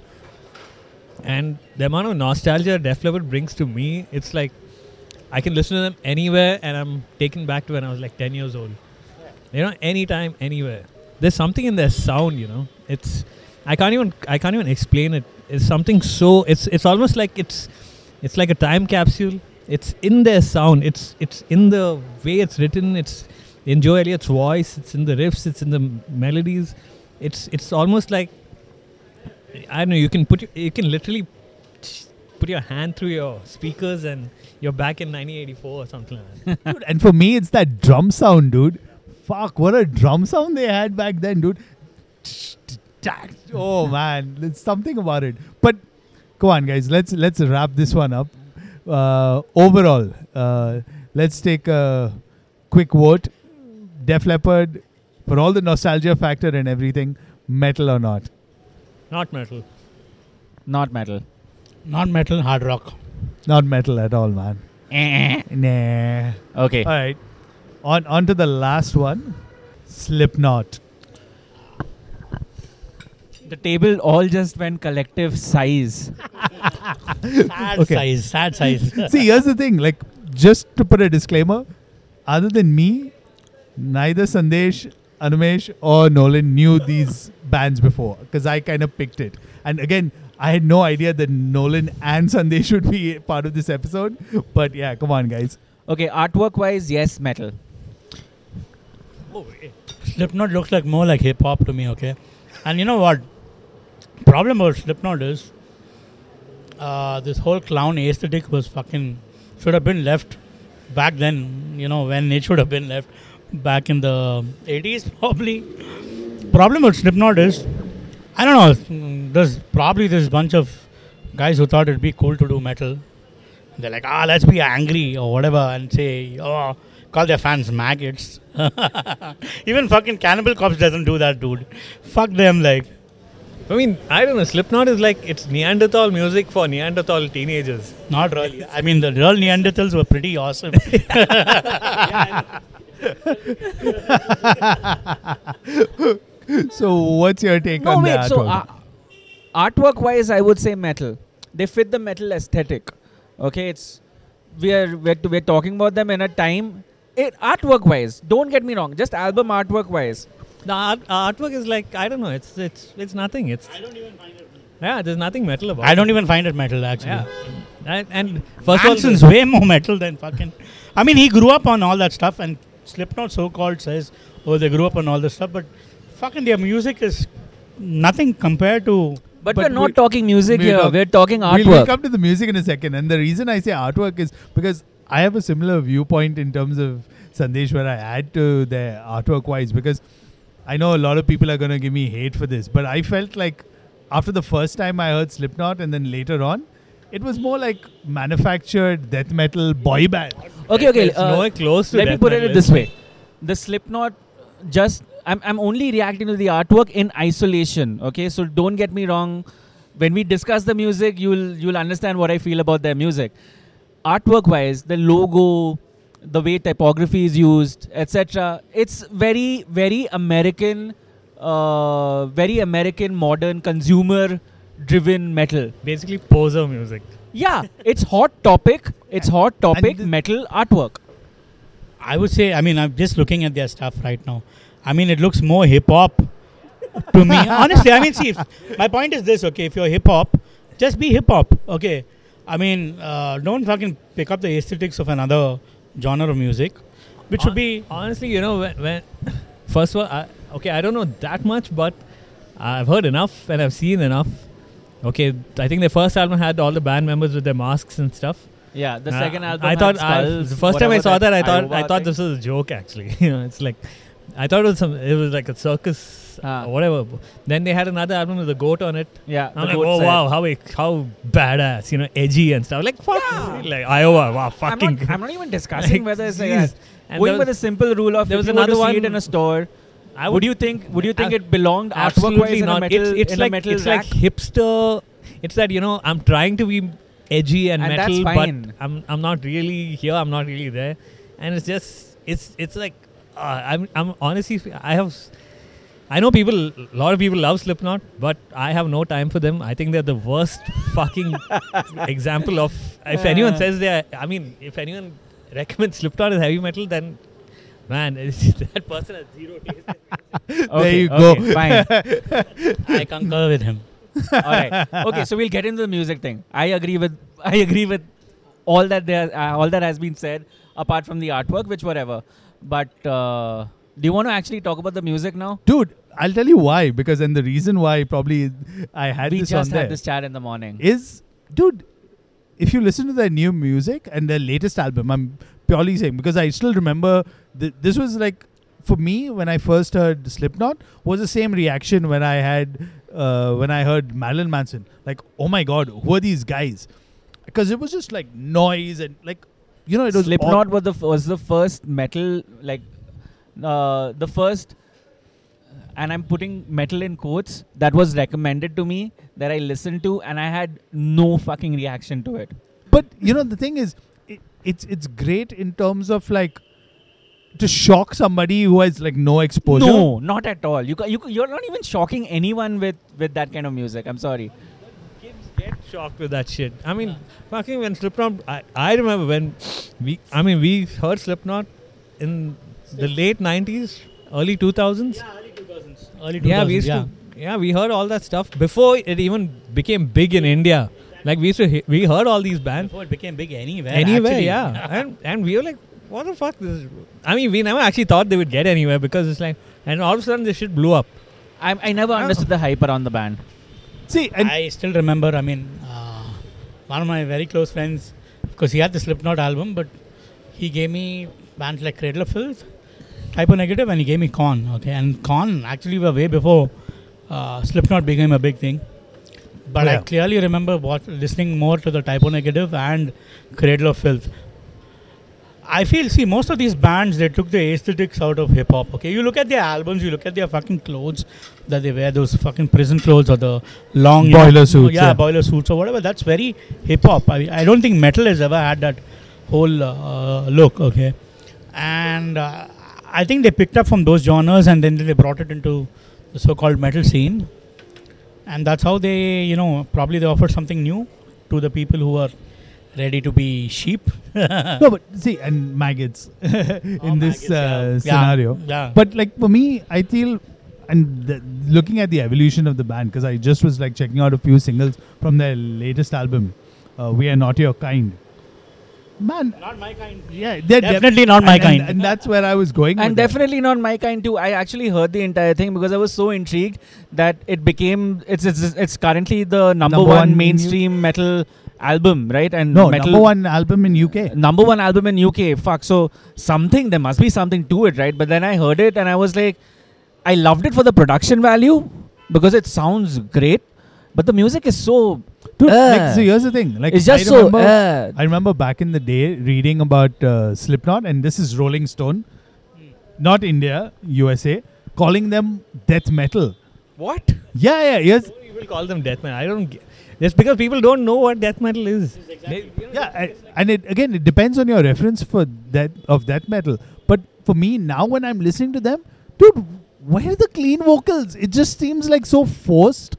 And the amount of nostalgia Def Leppard brings to me, it's like I can listen to them anywhere and I'm taken back to when I was like 10 years old. You know, anytime, anywhere. There's something in their sound, you know. It's I can't even I can't even explain it. It's something so it's it's almost like it's it's like a time capsule. It's in their sound. It's it's in the way it's written. It's in Joe Elliott's voice. It's in the riffs. It's in the melodies. It's it's almost like I don't know. You can put you can literally put your hand through your speakers and you're back in 1984 or something like that. (laughs) dude, and for me, it's that drum sound, dude. Fuck, what a drum sound they had back then, dude. Oh man, there's something about it. But come on, guys, let's let's wrap this one up. Uh, overall, uh, let's take a quick vote. Def Leppard, for all the nostalgia factor and everything, metal or not? Not metal. Not metal. Not metal, hard rock. Not metal at all, man. Nah. Okay. All right. On on to the last one. Slipknot. The table all just went collective sighs. Sad Okay. sighs, sad sighs. (laughs) See, here's the thing. Like, just to put a disclaimer, other than me, neither Sandesh, Animesh, or Nolan knew these bands before because I kind of picked it. And again, I had no idea that Nolan and Sandesh would be part of this episode. But yeah, come on, guys. Okay, artwork wise, yes, metal. Oh. Slipknot looks like more like hip hop to me, okay? And you know what? Problem about Slipknot is uh, this whole clown aesthetic was fucking should have been left back then, you know, when it should have been left back in the 80s, (laughs) probably. Problem with Slipknot is, I don't know, there's probably this bunch of guys who thought it'd be cool to do metal. They're like, ah, let's be angry or whatever and say, oh, call their fans maggots. (laughs) Even fucking Cannibal Corpse doesn't do that, dude. Fuck them, like. I mean, I don't know. Slipknot is like it's Neanderthal music for Neanderthal teenagers. Not really. I mean, the real Neanderthals were pretty awesome. (laughs) So, what's your take No, on wait. that? So, uh, artwork wise, I would say metal. they fit the metal aesthetic. Okay, it's we are we're, we're talking about them in a time. It, artwork wise, don't get me wrong. Just album artwork wise, The art, uh, artwork is like I don't know. It's it's it's nothing. It's I don't even find it. yeah. There's nothing metal about. I it. don't even find it metal actually. Yeah. And, and first of all, way more metal than fucking. I mean, he grew up on all that stuff, and Slipknot so-called says, "Oh, they grew up on all this stuff," but fucking their music is nothing compared to. but, But we're not we- talking music we'll here. talk- we're talking We'll, artwork. we'll come to the music in a second. And the reason I say artwork is because I have a similar viewpoint in terms of Sandesh where I add to their artwork wise because I know a lot of people are going to give me hate for this, but I felt like after the first time I heard Slipknot and then later on, it was more like manufactured death metal boy band. okay, okay. it's uh, nowhere close to let me put it this way: the Slipknot just. I'm I'm only reacting to the artwork in isolation. Okay, so don't get me wrong. When we discuss the music, you'll you'll understand what I feel about their music. Artwork wise, the logo, the way typography is used, etc. It's very very American, uh, very American modern consumer driven metal. Basically, poser music. Yeah, it's hot topic. It's hot topic the- metal artwork. I would say, I mean, I'm just looking at their stuff right now. I mean, it looks more hip hop to me. (laughs) Honestly, I mean, see, if, my point is this, okay, if you're hip hop, just be hip hop, okay? I mean, uh, don't fucking pick up the aesthetics of another genre of music, which would be. Honestly, you know, when, when (laughs) first of all, I, okay, I don't know that much, but I've heard enough and I've seen enough. Okay, I think the first album had all the band members with their masks and stuff. Yeah, the Uh, second album. I had thought I, the first time I whatever saw that, I thought Iowa I thought thing. this was a joke. Actually, (laughs) you know, it's like I thought it was some. It was like a circus Or whatever. Then they had another album with a goat on it. Yeah, I'm like, oh side. wow, how how badass, you know, edgy and stuff. Like fuck, Yeah. like Iowa, wow, I'm fucking. not, I'm not even (laughs) discussing Like, whether it's like jeez. that. And Going there with the simple rule of there was you were to another see it one- in a store, I would you think would you think Ab- it belonged absolutely wise in not. a metal it's it's in like a metal it's rack? like hipster. It's that you know I'm trying to be edgy and, And metal, but I'm I'm not really here. I'm not really there, and it's just it's it's like uh, I'm I'm honestly I have. S- I know people, a lot of people love Slipknot, but I have no time for them. I think they're the worst (laughs) fucking example of. If anyone says they're, I mean, if anyone recommends Slipknot as heavy metal, then man, (laughs) that person has zero taste. okay, there you okay, go. Fine. (laughs) I concur with him. All right. Okay, so we'll get into the music thing. I agree with I agree with all that there uh, all that has been said apart from the artwork, which whatever. But uh, do you want to actually talk about the music now? Dude, I'll tell you why. Because, and the reason why probably I had we this just on there had this chat in the morning. is, dude, if you listen to their new music and their latest album, I'm purely saying because I still remember th- this was like for me when I first heard Slipknot was the same reaction when I had uh, when I heard Marilyn Manson. Like, oh my god, who are these guys? Because it was just like noise and like you know it was Slipknot was the f- was the first metal like uh, the first and I'm putting metal in quotes that was recommended to me that I listened to and I had no fucking reaction to it. But you know the thing is, it, it's it's great in terms of like to shock somebody who has like no exposure. No, not at all. You, ca- you ca- you're not even shocking anyone with with that kind of music. I'm sorry. Kids get shocked with that shit. I mean, fucking when Slipknot, I, I remember when we, I mean, we heard Slipknot in the late 90s, early 2000s. Yeah, early 2000s. Early 2000s, Yeah, we used yeah. to, yeah, we heard all that stuff before it even became big in India. Like we used to, he- we heard all these bands Before it became big anywhere. anywhere, actually. yeah, (laughs) and and we were like, what the fuck? This is, I mean, we never actually thought they would get anywhere because it's like, and all of a sudden this shit blew up. I, I never understood the hype around the band. See, and I still remember, I mean, uh, one of my very close friends, because he had the Slipknot album, but he gave me bands like Cradle of Filth, Type O Negative, and he gave me Korn. Okay, and Korn actually were way before uh, Slipknot became a big thing. But I clearly remember what, listening more to the Type O Negative and Cradle of Filth. I feel, see, most of these bands, they took the aesthetics out of hip hop. Okay, you look at their albums, you look at their fucking clothes that they wear, those fucking prison clothes or the long you know, Boiler suits, Yeah, yeah. boiler suits or whatever. That's very hip hop. I, mean, I don't think metal has ever had that whole uh, look. Okay, and uh, I think they picked up from those genres and then they brought it into the so-called metal scene, and that's how they, you know, probably they offered something new. to the people who are ready to be sheep. (laughs) no, but see, and maggots (laughs) in Oh, this maggots, uh, Yeah, scenario. Yeah. But like for me, I feel, and the, looking at the evolution of the band, because I just was like checking out a few singles from their latest album, uh, "We Are Not Your Kind." Man, not my kind. yeah, they're def- Definitely not my and, kind. and, and that's where I was going. and with that. definitely not my kind too. I actually heard the entire thing because I was so intrigued that it became it's it's, it's currently the number, Number one, one in mainstream metal album, right? And no metal number one album in UK. number one album in UK. Fuck. So something there must be something to it, right? But then I heard it and I was like, I loved it for the production value because it sounds great, but the music is so. Dude, Uh, like, so here's the thing. Like it's just I so. remember, Uh, I remember back in the day reading about uh, Slipknot, and this is Rolling Stone, not India, USA, calling them death metal. what? Yeah, yeah, yes. People will call them death metal. I don't. Get, just because people don't know what death metal is. They- you know, Yeah, I, and it again it depends on your reference for that of that metal. But for me now, when I'm listening to them, dude, where are the clean vocals? It just seems like so forced.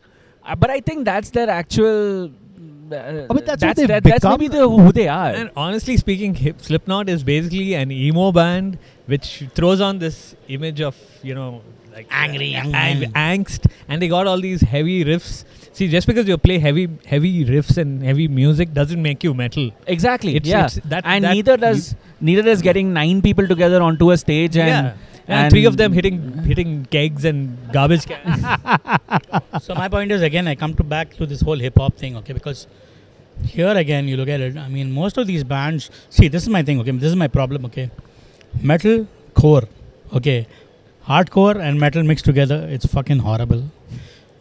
Uh, but I think that's their actual. Uh, Oh, but that's what they've that, that's maybe the, who they are. And honestly speaking, hip, Slipknot is basically an emo band which throws on this image of you know like Angry young ang- angst, and they got all these heavy riffs. See, just because you play heavy heavy riffs and heavy music doesn't make you metal. Exactly. It's- yeah. it's that- and that neither does neither does getting nine people together onto a stage and yeah. And, and- three of them hitting hitting kegs and garbage cans. (laughs) so my point is again, I come to back to this whole hip hop thing, okay? Because here again, you look at it. I mean, most of these bands. See, this is my thing, okay? This is my problem, okay? Metal core, okay? Hardcore and metal mixed together, it's fucking horrible.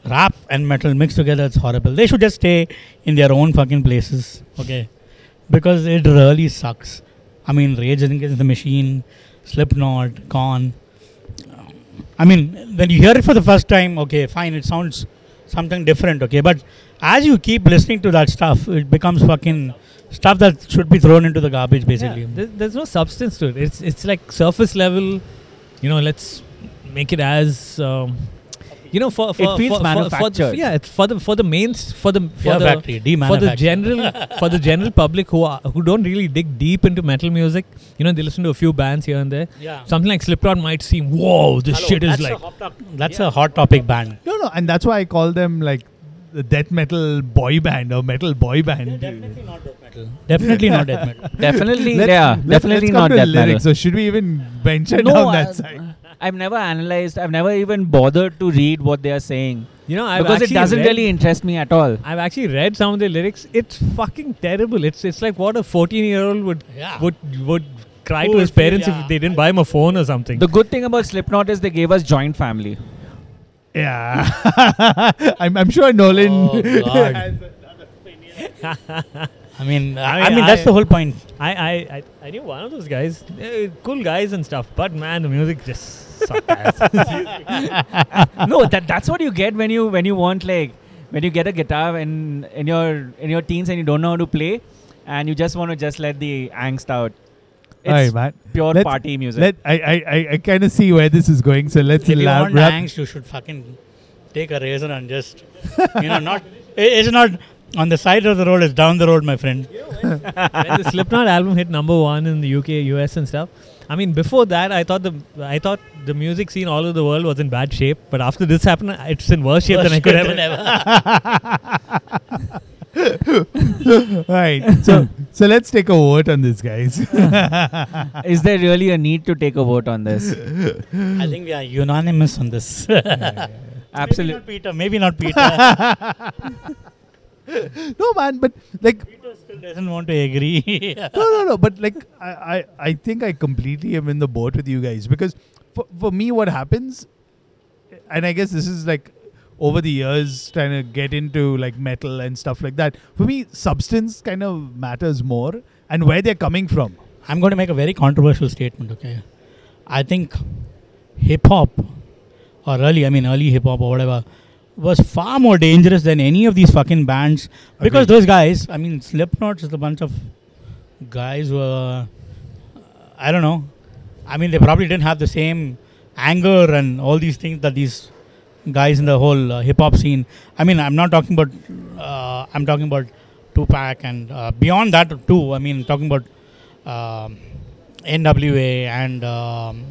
Rap and metal mixed together, it's horrible. They should just stay in their own fucking places, okay? Because it really sucks. I mean, Rage Against the Machine, Slipknot, Korn. I mean, when you hear it for the first time, okay, fine, it sounds something different, okay, but as you keep listening to that stuff, it becomes fucking stuff that should be thrown into the garbage, basically. Yeah, there- there's no substance to it. It's it's like surface level. You know, let's make it as. Um, you know, for, for It feels for, for- For, yeah, it's for the for the mains for the for Fear the factory, for the general (laughs) for the general public who are, who don't really dig deep into metal music. You know, they listen to a few bands here and there. Yeah. Something like Slipknot might seem, whoa, this Hello, shit is that's like. a hot top- that's a hot topic band. No, no, and that's why I call them like the death metal boy band or metal boy band. Definitely not death metal. (laughs) Definitely not death metal. definitely Let's- yeah let's- definitely let's not come to that lyrics. metal. So should we even venture no, down that I- side? I've never analyzed. I've never even bothered to read what they are saying You know, I've because it doesn't read- really interest me at all. I've actually read some of the lyrics. It's fucking terrible. It's it's like what a 14 year old would Yeah. would would cry Who to his parents yeah. if they didn't buy him a phone or something. The good thing about Slipknot is they gave us joint family. Yeah, (laughs) I'm, I'm sure Nolan. Oh, (laughs) God. (laughs) I mean, I, I mean, mean, that's I- the whole point. I, I, I, I knew one of those guys, uh, cool guys and stuff, but man, the music just sucked ass. (laughs) no, that that's what you get when you when you want like when you get a guitar in in your in your teens and you don't know how to play, and you just want to just let the angst out. It's All right, man. pure Let's- party music. Let I I, I, I kind of see where this is going. So let's If you want angst, you should fucking take a razor and just, you know, not. (laughs) it- It's not on the side of the road. It's down the road, my friend. (laughs) when the Slipknot album hit number one in the UK, US, and stuff. I mean, before that, I thought the I thought the music scene all over the world was in bad shape. But after this happened, it's in worse shape than I could Worse ever. ever. (laughs) right. So so let's take a vote on this, guys. (laughs) Is there really a need to take a vote on this? I think we are unanimous on this. (laughs) Absolutely. Maybe not Peter. Maybe not Peter. no, man. But like Peter still doesn't want to agree. (laughs) no, no, no. But like, I, I, I think I completely am in the boat with you guys because for, for me, what happens, and I guess this is like over the years trying to get into like metal and stuff like that. For me, substance kind of matters more and where they're coming from. I'm going to make a very controversial statement, okay? I think hip hop, or early, I mean, early hip hop or whatever, was far more dangerous than any of these fucking bands. Because Agreed. those guys, I mean, Slipknot is a bunch of guys who are, I don't know. I mean, they probably didn't have the same anger and all these things that these guys in the whole uh, hip hop scene. I mean, I'm not talking about, uh, I'm talking about Tupac, and uh, beyond that too. I mean, talking about um, NWA and um,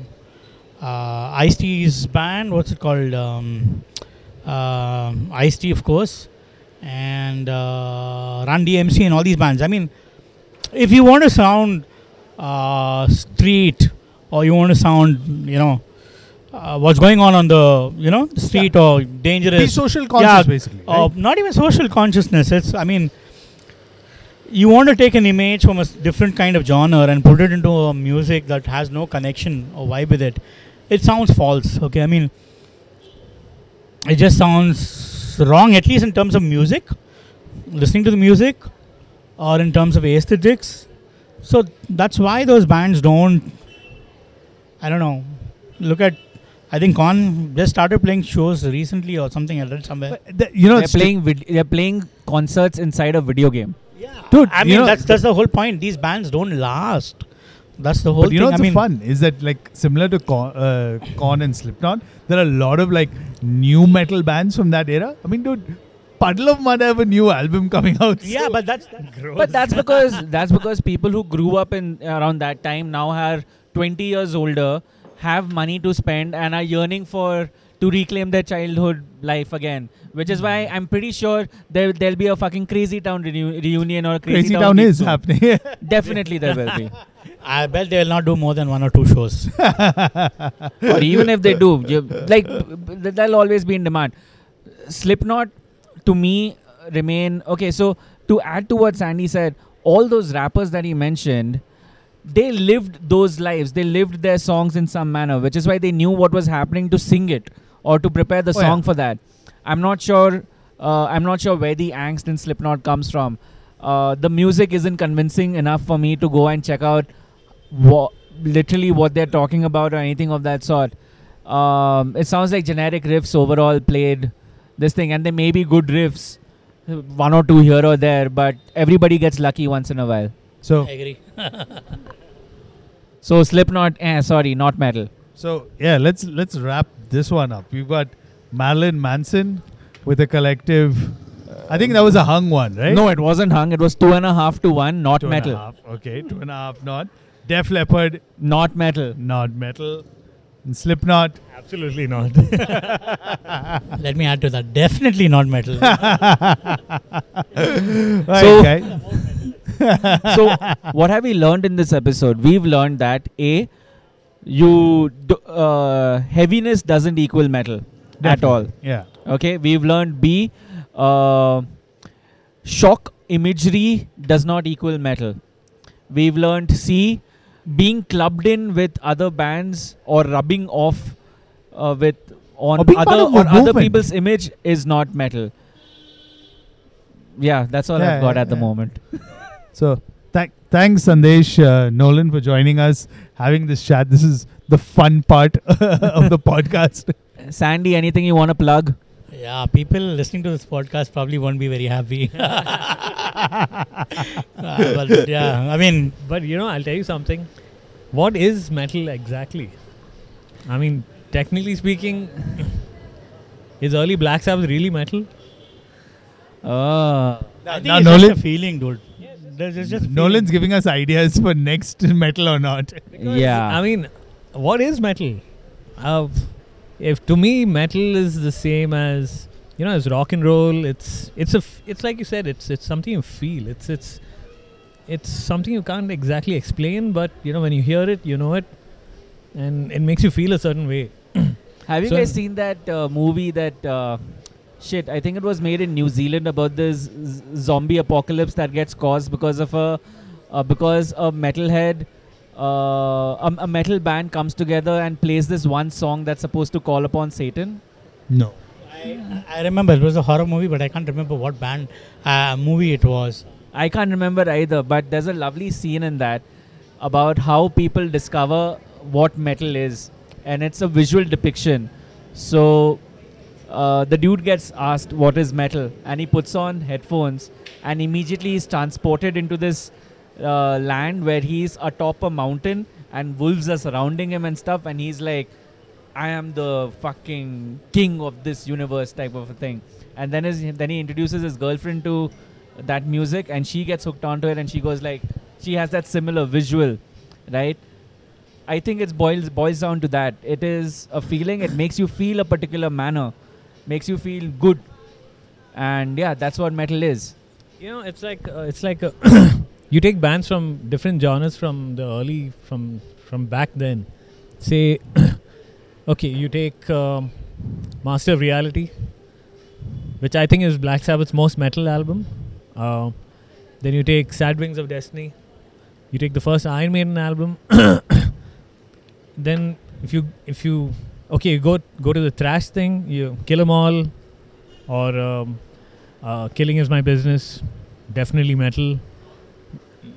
uh, Ice T's band. What's it called? Um, uh, Ice T, of course, and uh, Run DMC and all these bands. I mean, if you want to sound uh, street or you want to sound, you know, uh, what's going on on the, you know, the street or dangerous Be social conscious, Yeah, basically. Right? not even social consciousness. It's, I mean, you want to take an image from a different kind of genre and put it into a music that has no connection or vibe with it. It sounds false. Okay, I mean, it just sounds wrong, at least in terms of music, listening to the music, or in terms of aesthetics. So that's why those bands don't. I don't know. Look at. I think Korn just started playing shows recently or something. I read somewhere. The- you know, they're playing vid- they're playing concerts inside a video game. Yeah, Dude, I mean know- that's that's the whole point. These bands don't last. That's the whole But you know thing. what's I mean, fun is that like similar to Korn, uh, Korn and Slipknot, there are a lot of like nu metal bands from that era. I mean, dude, Puddle of Mudd have a new album coming out. yeah, but that's (laughs) But that's because that's because people who grew up in around that time now are 20 years older, have money to spend, and are yearning for to reclaim their childhood life again. Which is why I'm pretty sure there there'll be a fucking Crazy Town reu- reunion or a Crazy, Crazy Town gig is soon. happening. (laughs) Definitely there will be. I bet they will not do more than one or two shows. (laughs) or even if they do, like that'll always be in demand. Slipknot, to me, remain okay. So to add to what Sandy said, all those rappers that he mentioned, they lived those lives. They lived their songs in some manner, which is why they knew what was happening to sing it or to prepare the Oh, yeah. song for that. I'm not sure. Uh, I'm not sure where the angst in Slipknot comes from. Uh, the music isn't convincing enough for me to go and check out wha- literally what they're talking about or anything of that sort. Um, it sounds like generic riffs overall played this thing, and they may be good riffs, one or two here or there, but everybody gets lucky once in a while. so, I agree. (laughs) So Slipknot, eh, sorry, not metal. so yeah, let's let's wrap this one up. We've got Marilyn Manson with a collective. I think that was a hung one, right? No, it wasn't hung. It was two and a half to one, not Two and a metal. half. Okay, two and a half not. Def Leppard, Not metal. not metal. And Slipknot. Absolutely not. (laughs) Let me add to that. Definitely not metal. Right, (laughs) So- guys. (laughs) so what have we learned in this episode? We've learned that a you do, uh, heaviness doesn't equal metal at all. Yeah. Okay, we've learned B. Uh, shock imagery does not equal metal. We've learned C. Being clubbed in with other bands or rubbing off uh, with on Or other of a or other people's image is not metal. Yeah, that's all Yeah, I've got yeah, at the yeah. moment. (laughs) So th- thanks, Sandesh uh, Nolan, for joining us, having this chat. This is the fun part (laughs) of the (laughs) podcast. Sandy, anything you want to plug? yeah, people listening to this podcast probably won't be very happy. Uh, but yeah, I mean, but you know, I'll tell you something. What is metal exactly? I mean, technically speaking, is early Black Sabbath really metal? Uh, I think now it's just a feeling, dude. There's, there's just a Nolan's giving us ideas for next (laughs) metal or not. yeah. I mean, what is metal? Uh, if to me, metal is the same as you know, it's rock and roll. It's it's a f- it's like you said. It's it's something you feel. It's it's it's something you can't exactly explain, but you know, when you hear it, you know it, and it makes you feel a certain way. (coughs) Have you So- guys seen that uh, movie that uh, shit? I think it was made in New Zealand about this z- zombie apocalypse that gets caused because of a uh, because a metalhead, uh, a, a metal band comes together and plays this one song that's supposed to call upon Satan. No. I, remember it was a horror movie, but I can't remember what band uh, movie it was. I can't remember either, but there's a lovely scene in that about how people discover what metal is, and it's a visual depiction. So uh, the dude gets asked what is metal, and he puts on headphones, and immediately is transported into this uh, land where he's atop a mountain, and wolves are surrounding him and stuff, and he's like, "I am the fucking king of this universe," type of a thing. And then his, then he introduces his girlfriend to that music and she gets hooked onto it and she goes like she has that similar visual, right? I think it boils boils down to that. It is a feeling. It makes you feel a particular manner, makes you feel good, and yeah, that's what metal is. You know, it's like uh, it's like (coughs) you take bands from different genres from the early from from back then. Say, okay, you take um, Master of Reality, which I think is Black Sabbath's most metal album. Uh, then you take Sad Wings of Destiny. You take the first Iron Maiden album. (coughs) then if you if you okay, you go go to the thrash thing. You kill 'em all, or um, uh, Killing is My Business, definitely metal.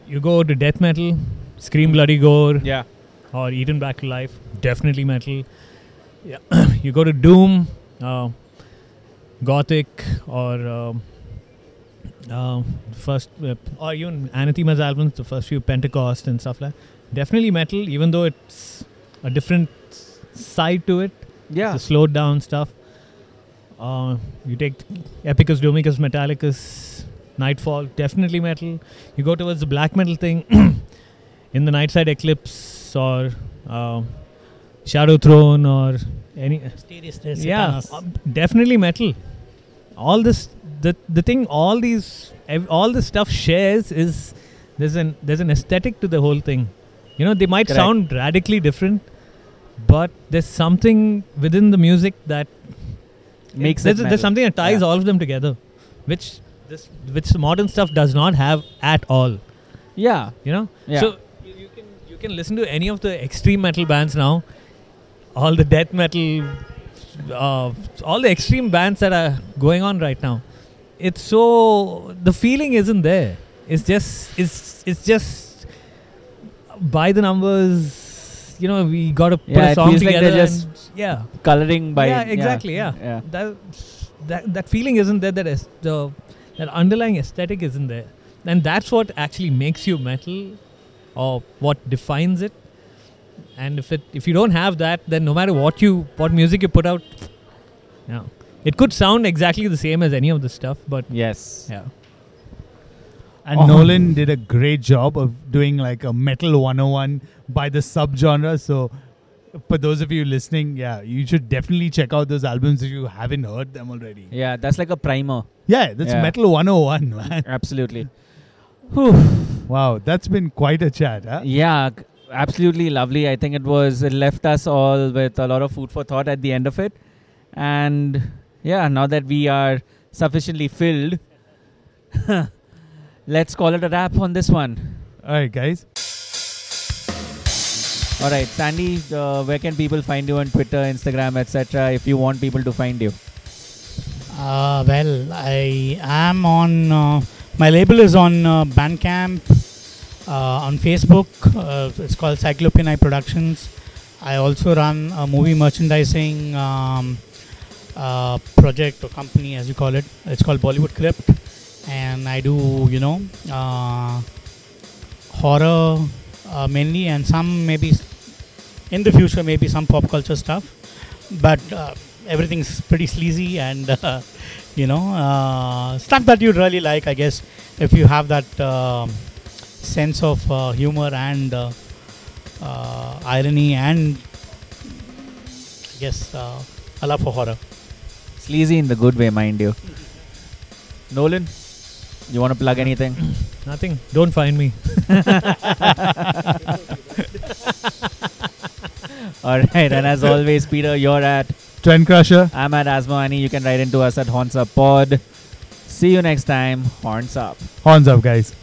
You go to death metal, Scream Bloody Gore, Yeah, or Eaten Back to Life, definitely metal. Yeah. (clears throat) you go to Doom, uh, Gothic, or um, uh, first, uh, or even Anathema's albums, the first few Pentecost and stuff like Definitely metal, even though it's a different side to it yeah, the slowed down stuff. Uh, you take Epicus, Doomicus, Metallicus, Nightfall, definitely metal. You go towards the black metal thing (clears throat) in the Nightside Eclipse or uh, Shadow Throne or any. Yeah, uh, definitely metal. All this, the the thing, all these, ev- all the stuff shares is there's an there's an aesthetic to the whole thing. You know, they might Correct. sound radically different, but there's something within the music that makes there's, it. there's metal. something that ties Yeah. all of them together, which this which modern stuff does not have at all. Yeah, You know, yeah. so you, you can you can listen to any of the extreme metal bands now, all the death metal, uh, all the extreme bands that are going on right now. It's so the feeling isn't there. It's just it's it's just by the numbers. You know, we got to put Yeah, a it song feels like together. they're just yeah, coloring by yeah, exactly. Yeah, yeah. that that that feeling isn't there. That is the that underlying aesthetic isn't there, and that's what actually makes you metal, or what defines it. And if it if you don't have that, then no matter what you what music you put out, yeah, it could sound exactly the same as any of the stuff, but Yes. yeah, And Oh. Nolan did a great job of doing like a metal 101 by the subgenre. So, for those of you listening, yeah, you should definitely check out those albums if you haven't heard them already. Yeah, that's like a primer. Yeah, that's Yeah. metal 101, (laughs) man. Absolutely. Whew. Wow, that's been quite a chat, huh? Yeah, c- absolutely lovely. I think it was it left us all with a lot of food for thought at the end of it. And yeah, now that we are sufficiently filled, (laughs) let's call it a wrap on this one. All right, guys. All right, Sandy, uh, where can people find you on Twitter, Instagram, etc. if you want people to find you? Uh, well, I am on. Uh, my label is on uh, Bandcamp, on Facebook. Uh, it's called Cyclopean Eye Productions. I also run a movie merchandising um, uh, project or company, as you call it. It's called Bollywood Crypt, and I do, you know, uh, horror uh, mainly, and some maybe in the future maybe some pop culture stuff. But uh, everything's pretty sleazy and (laughs) uh, you know uh, stuff that you really like i guess if you have that sense of uh, humor and uh, uh, irony and i guess uh, a love for horror Sleazy in the good way, mind you. Nolan, you want to plug anything? (clears throat) nothing. Don't find me. (laughs) All right, and as always, Peter, you're at Trend Crusher. I'm at Asmoani. You can write into us at Horns Up Pod. See you next time. Horns up. Horns up, guys.